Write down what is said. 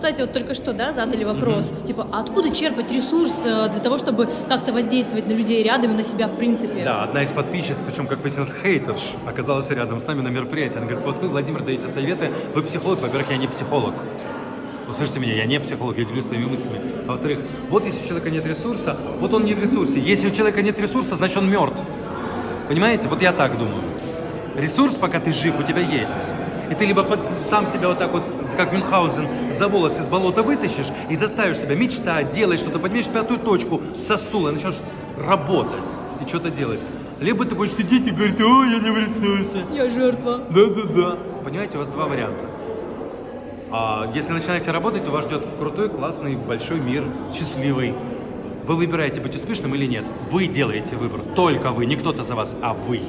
кстати, вот только что, да, задали вопрос, типа, а откуда черпать ресурс э, для того, чтобы как-то воздействовать на людей рядом и на себя в принципе? Да, одна из подписчиц, причем, как выяснилось, хейтерш, оказалась рядом с нами на мероприятии. Она говорит, вот вы, Владимир, даете советы, вы психолог. Во-первых, я не психолог. Услышьте меня, я не психолог, я делюсь своими мыслями. А во-вторых, вот если у человека нет ресурса, вот он не в ресурсе. Если у человека нет ресурса, значит он мертв. Понимаете? Вот я так думаю. Ресурс, пока ты жив, у тебя есть. И ты либо под- сам себя вот так вот, как Мюнхгаузен, за волосы из болота вытащишь и заставишь себя мечтать, делать что-то, поднимешь пятую точку со стула и начнешь работать и что-то делать. Либо ты будешь сидеть и говорить, о, я не в ресурсе. Я жертва. Да-да-да. Понимаете, у вас два варианта. А если начинаете работать, то вас ждет крутой, классный, большой мир, счастливый. Вы выбираете быть успешным или нет. Вы делаете выбор. Только вы, не кто-то за вас, а вы.